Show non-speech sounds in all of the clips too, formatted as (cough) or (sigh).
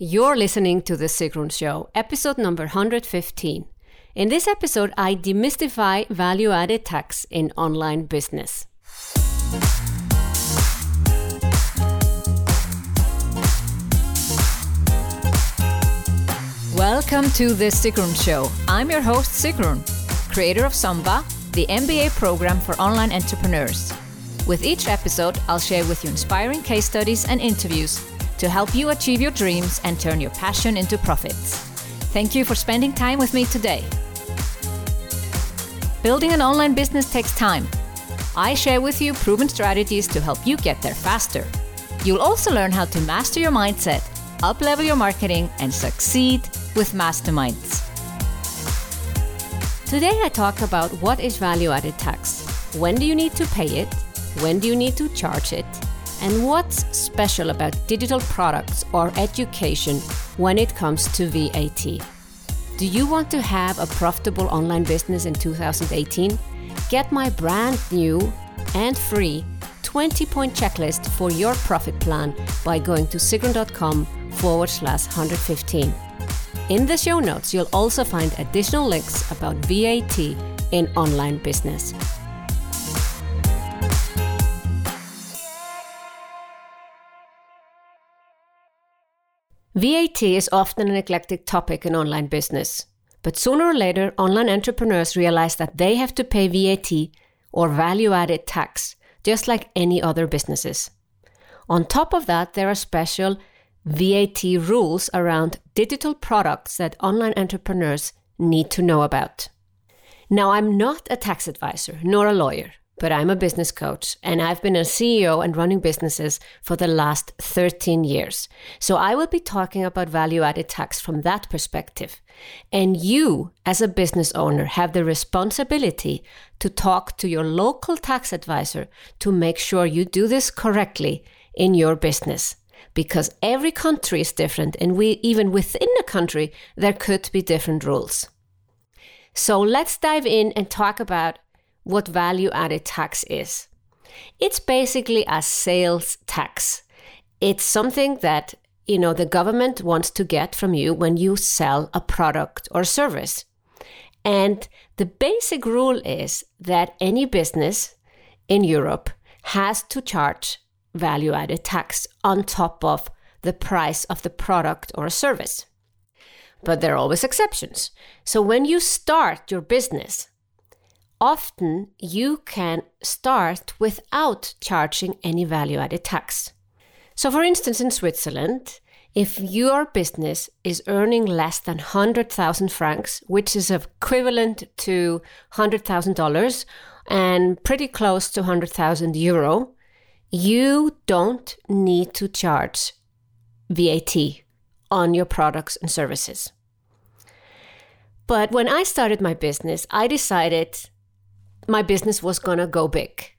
You're listening to The Sigrun Show, episode number 115. In this episode, I demystify value added tax in online business. Welcome to The Sigrun Show. I'm your host, Sigrun, creator of SUMBA, the MBA program for online entrepreneurs. With each episode, I'll share with you inspiring case studies and interviews to help you achieve your dreams and turn your passion into profits. Thank you for spending time with me today. Building an online business takes time. I share with you proven strategies to help you get there faster. You'll also learn how to master your mindset, uplevel your marketing, and succeed with masterminds. Today, I talk about what is value added tax, when do you need to pay it, when do you need to charge it, and what's special about digital products or education when it comes to VAT? Do you want to have a profitable online business in 2018? Get my brand new and free 20 point checklist for your profit plan by going to sigrun.com forward slash 115. In the show notes, you'll also find additional links about VAT in online business. VAT is often a neglected topic in online business. But sooner or later, online entrepreneurs realize that they have to pay VAT or value added tax, just like any other businesses. On top of that, there are special VAT rules around digital products that online entrepreneurs need to know about. Now, I'm not a tax advisor nor a lawyer but I'm a business coach and I've been a CEO and running businesses for the last 13 years. So I will be talking about value added tax from that perspective. And you, as a business owner, have the responsibility to talk to your local tax advisor to make sure you do this correctly in your business. Because every country is different, and we, even within a country, there could be different rules. So let's dive in and talk about what value added tax is. It's basically a sales tax. It's something that, you know, the government wants to get from you when you sell a product or service. And the basic rule is that any business in Europe has to charge value added tax on top of the price of the product or service. But there are always exceptions. So when you start your business, often you can start without charging any value added tax. So, for instance, in Switzerland, if your business is earning less than 100,000 francs, which is equivalent to $100,000 and pretty close to 100,000 euro, you don't need to charge VAT on your products and services. But when I started my business, I decided my business was going to go big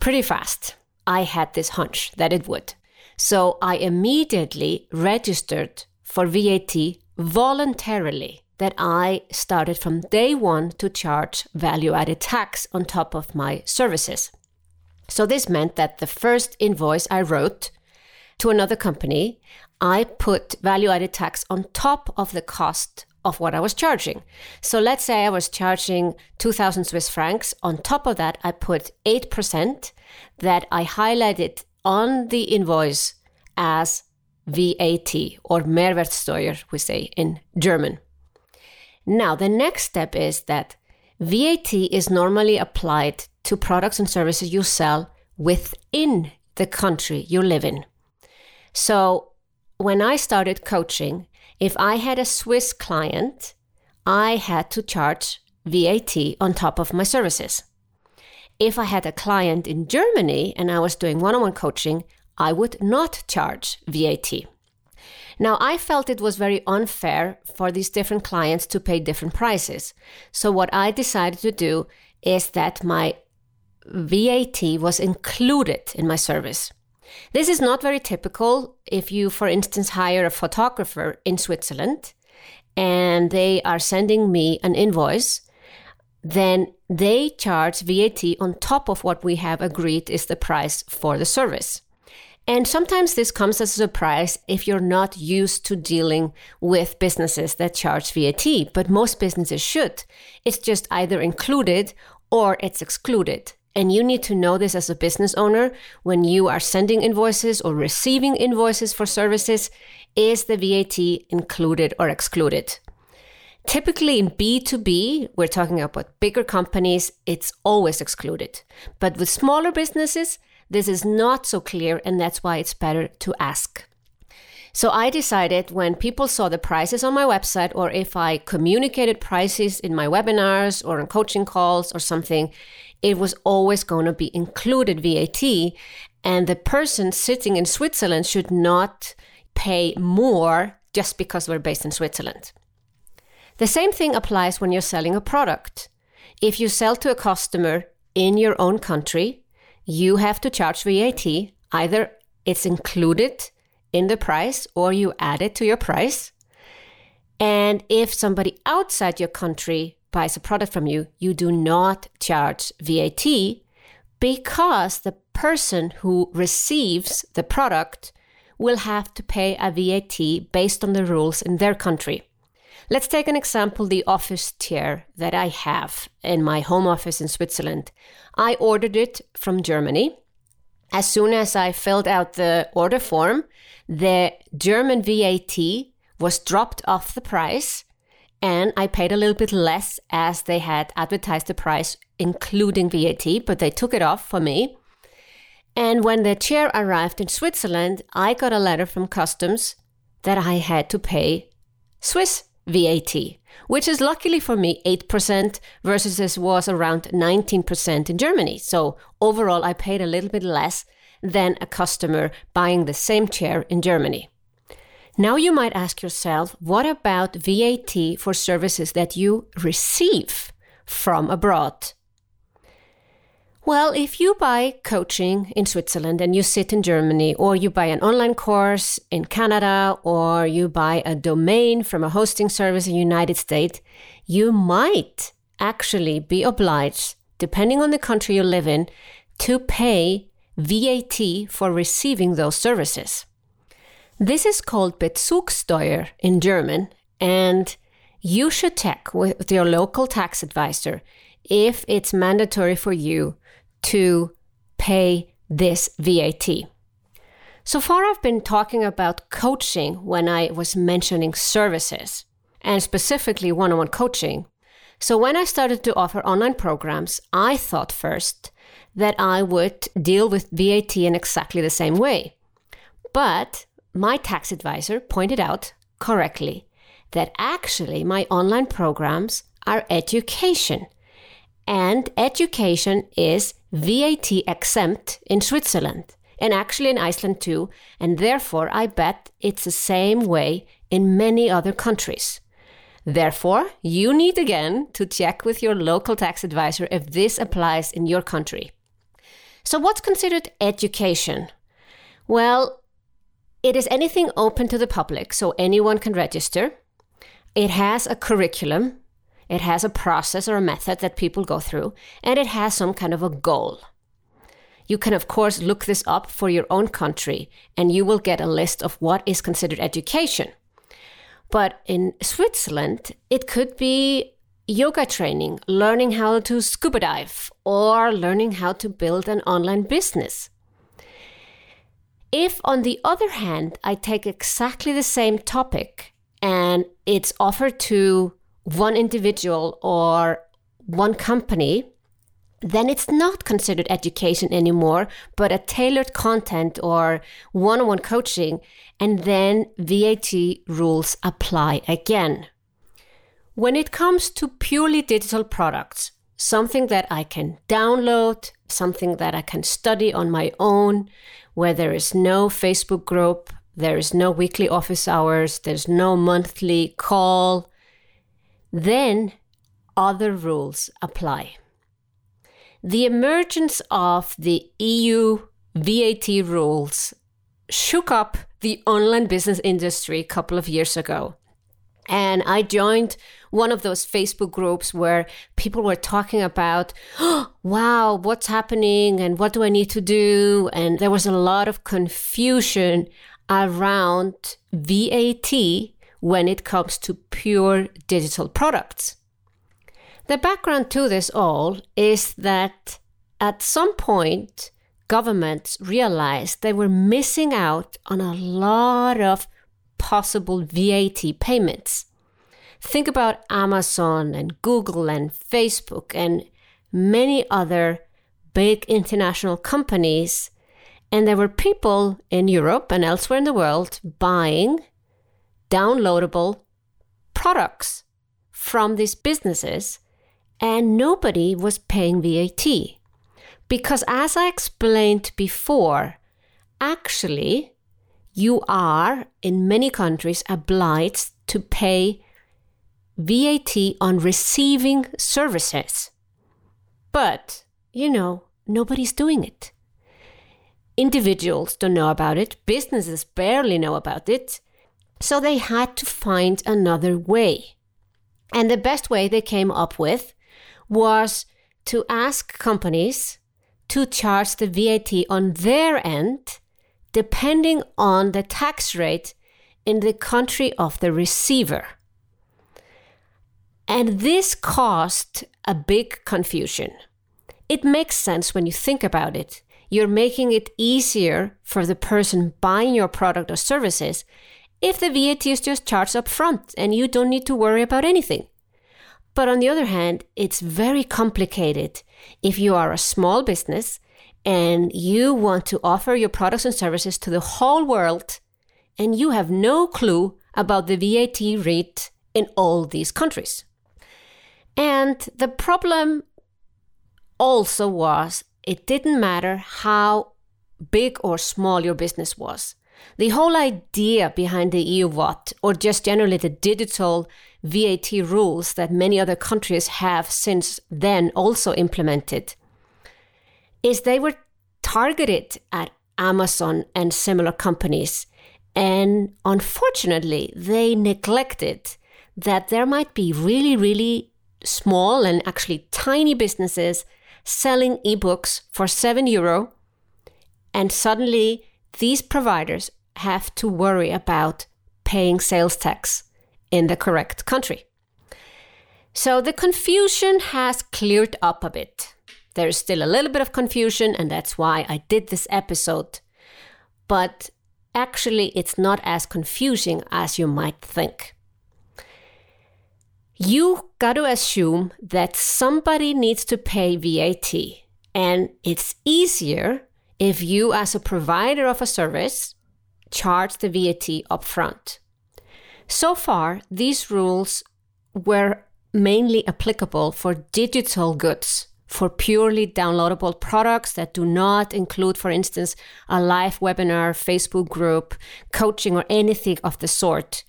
pretty fast. I had this hunch that it would. So I immediately registered for VAT voluntarily that I started from day one to charge value added tax on top of my services. So this meant that the first invoice I wrote to another company, I put value added tax on top of the cost of what I was charging. So let's say I was charging 2000 Swiss francs. On top of that, I put 8% that I highlighted on the invoice as VAT or Mehrwertsteuer, we say in German. Now, the next step is that VAT is normally applied to products and services you sell within the country you live in. So, when I started coaching, if I had a Swiss client, I had to charge VAT on top of my services. If I had a client in Germany and I was doing one on one coaching, I would not charge VAT. Now, I felt it was very unfair for these different clients to pay different prices. So, what I decided to do is that my VAT was included in my service. This is not very typical if you, for instance, hire a photographer in Switzerland and they are sending me an invoice, then they charge VAT on top of what we have agreed is the price for the service. And sometimes this comes as a surprise if you're not used to dealing with businesses that charge VAT, but most businesses should. It's just either included or it's excluded. And you need to know this as a business owner when you are sending invoices or receiving invoices for services. Is the VAT included or excluded? Typically in B2B, we're talking about bigger companies, it's always excluded. But with smaller businesses, this is not so clear, and that's why it's better to ask. So I decided when people saw the prices on my website, or if I communicated prices in my webinars or on coaching calls or something, it was always going to be included VAT. And the person sitting in Switzerland should not pay more just because we're based in Switzerland. The same thing applies when you're selling a product. If you sell to a customer in your own country, you have to charge VAT. Either it's included in the price or you add it to your price. And if somebody outside your country buys a product from you, you do not charge VAT because the person who receives the product will have to pay a VAT based on the rules in their country. Let's take an example the office chair that I have in my home office in Switzerland. I ordered it from Germany. As soon as I filled out the order form, the German VAT was dropped off the price and I paid a little bit less as they had advertised the price including VAT, but they took it off for me. And when the chair arrived in Switzerland, I got a letter from customs that I had to pay Swiss VAT, which is luckily for me 8% versus this was around 19% in Germany. So overall, I paid a little bit less than a customer buying the same chair in Germany. Now you might ask yourself, what about VAT for services that you receive from abroad? Well, if you buy coaching in Switzerland and you sit in Germany, or you buy an online course in Canada, or you buy a domain from a hosting service in the United States, you might actually be obliged, depending on the country you live in, to pay VAT for receiving those services. This is called Bezugssteuer in German, and you should check with your local tax advisor if it's mandatory for you to pay this VAT. So far, I've been talking about coaching when I was mentioning services and specifically one on one coaching. So, when I started to offer online programs, I thought first that I would deal with VAT in exactly the same way. But my tax advisor pointed out correctly that actually my online programs are education. And education is VAT exempt in Switzerland and actually in Iceland too. And therefore, I bet it's the same way in many other countries. Therefore, you need again to check with your local tax advisor if this applies in your country. So, what's considered education? Well, it is anything open to the public, so anyone can register. It has a curriculum, it has a process or a method that people go through, and it has some kind of a goal. You can, of course, look this up for your own country, and you will get a list of what is considered education. But in Switzerland, it could be yoga training, learning how to scuba dive, or learning how to build an online business. If, on the other hand, I take exactly the same topic and it's offered to one individual or one company, then it's not considered education anymore, but a tailored content or one on one coaching, and then VAT rules apply again. When it comes to purely digital products, something that I can download, something that I can study on my own, where there is no Facebook group, there is no weekly office hours, there's no monthly call, then other rules apply. The emergence of the EU VAT rules shook up the online business industry a couple of years ago. And I joined one of those Facebook groups where people were talking about, oh, wow, what's happening and what do I need to do? And there was a lot of confusion around VAT when it comes to pure digital products. The background to this all is that at some point, governments realized they were missing out on a lot of possible VAT payments. Think about Amazon and Google and Facebook and many other big international companies. And there were people in Europe and elsewhere in the world buying downloadable products from these businesses, and nobody was paying VAT. Because, as I explained before, actually, you are in many countries obliged to pay VAT on receiving services. But, you know, nobody's doing it. Individuals don't know about it, businesses barely know about it, so they had to find another way. And the best way they came up with was to ask companies to charge the VAT on their end, depending on the tax rate in the country of the receiver. And this caused a big confusion. It makes sense when you think about it. You're making it easier for the person buying your product or services if the VAT is just charged up front and you don't need to worry about anything. But on the other hand, it's very complicated if you are a small business and you want to offer your products and services to the whole world and you have no clue about the VAT rate in all these countries. And the problem also was it didn't matter how big or small your business was. The whole idea behind the EU VAT, or just generally the digital VAT rules that many other countries have since then also implemented, is they were targeted at Amazon and similar companies. And unfortunately, they neglected that there might be really, really small and actually tiny businesses selling ebooks for 7 euro. And suddenly, these providers have to worry about paying sales tax in the correct country. So the confusion has cleared up a bit. There is still a little bit of confusion, and that's why I did this episode. But actually, it's not as confusing as you might think you got to assume that somebody needs to pay VAT. And it's easier if you, as a provider of a service, charge the VAT upfront. So far, these rules were mainly applicable for digital goods, for purely downloadable products that do not include, for instance, a live webinar, Facebook group, coaching, or anything of the sort.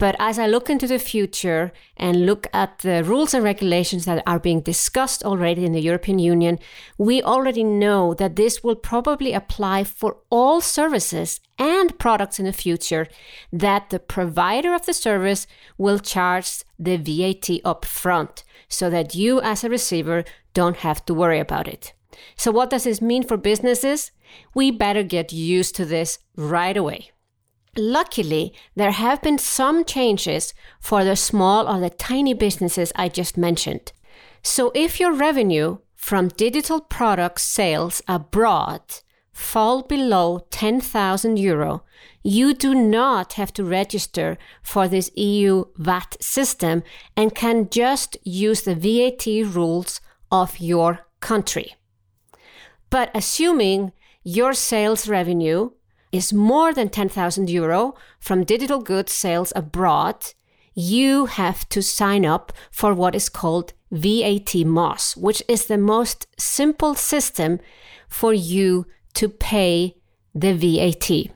But as I look into the future and look at the rules and regulations that are being discussed already in the European Union, we already know that this will probably apply for all services and products in the future that the provider of the service will charge the VAT upfront so that you as a receiver don't have to worry about it. So what does this mean for businesses? We better get used to this right away. Luckily, there have been some changes for the small or the tiny businesses I just mentioned. So if your revenue from digital product sales abroad fall below 10,000 euro, you do not have to register for this EU VAT system and can just use the VAT rules of your country. But assuming your sales revenue is more than 10,000 euro from digital goods sales abroad, you have to sign up for what is called VAT MOSS, which is the most simple system for you to pay the VAT.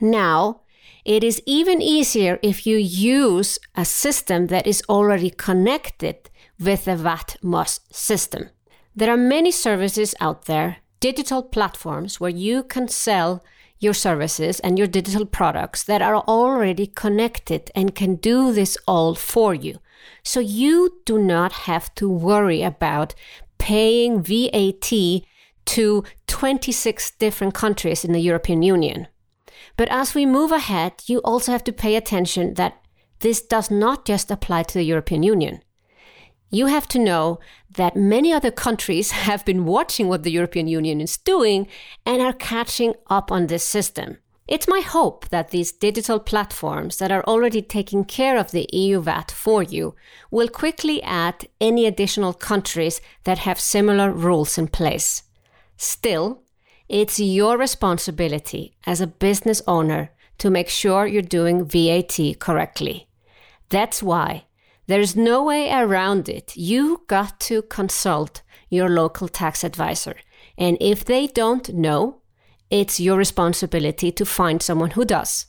Now, it is even easier if you use a system that is already connected with the VAT MOSS system. There are many services out there, digital platforms, where you can sell your services and your digital products that are already connected and can do this all for you. So you do not have to worry about paying VAT to 26 different countries in the European Union. But as we move ahead, you also have to pay attention that this does not just apply to the European Union. You have to know that many other countries (laughs) have been watching what the European Union is doing and are catching up on this system. It's my hope that these digital platforms that are already taking care of the EU VAT for you will quickly add any additional countries that have similar rules in place. Still, it's your responsibility as a business owner to make sure you're doing VAT correctly. That's why there's no way around it. You got to consult your local tax advisor. And if they don't know, it's your responsibility to find someone who does.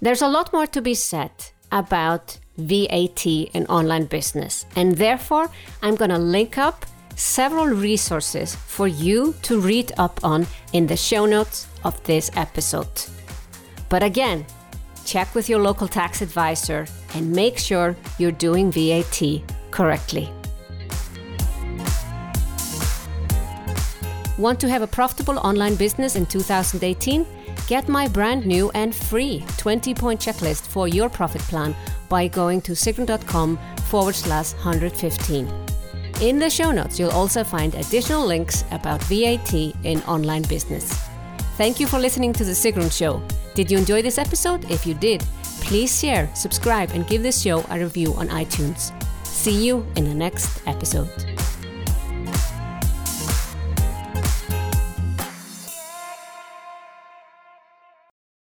There's a lot more to be said about VAT in online business, and therefore, I'm going to link up several resources for you to read up on in the show notes of this episode. But again, check with your local tax advisor and make sure you're doing VAT correctly. Want to have a profitable online business in 2018? Get my brand new and free 20 point checklist for your profit plan by going to sigrun.com forward slash 115. In the show notes, you'll also find additional links about VAT in online business. Thank you for listening to The Sigrun Show. Did you enjoy this episode? If you did, please share, subscribe, and give this show a review on iTunes. See you in the next episode.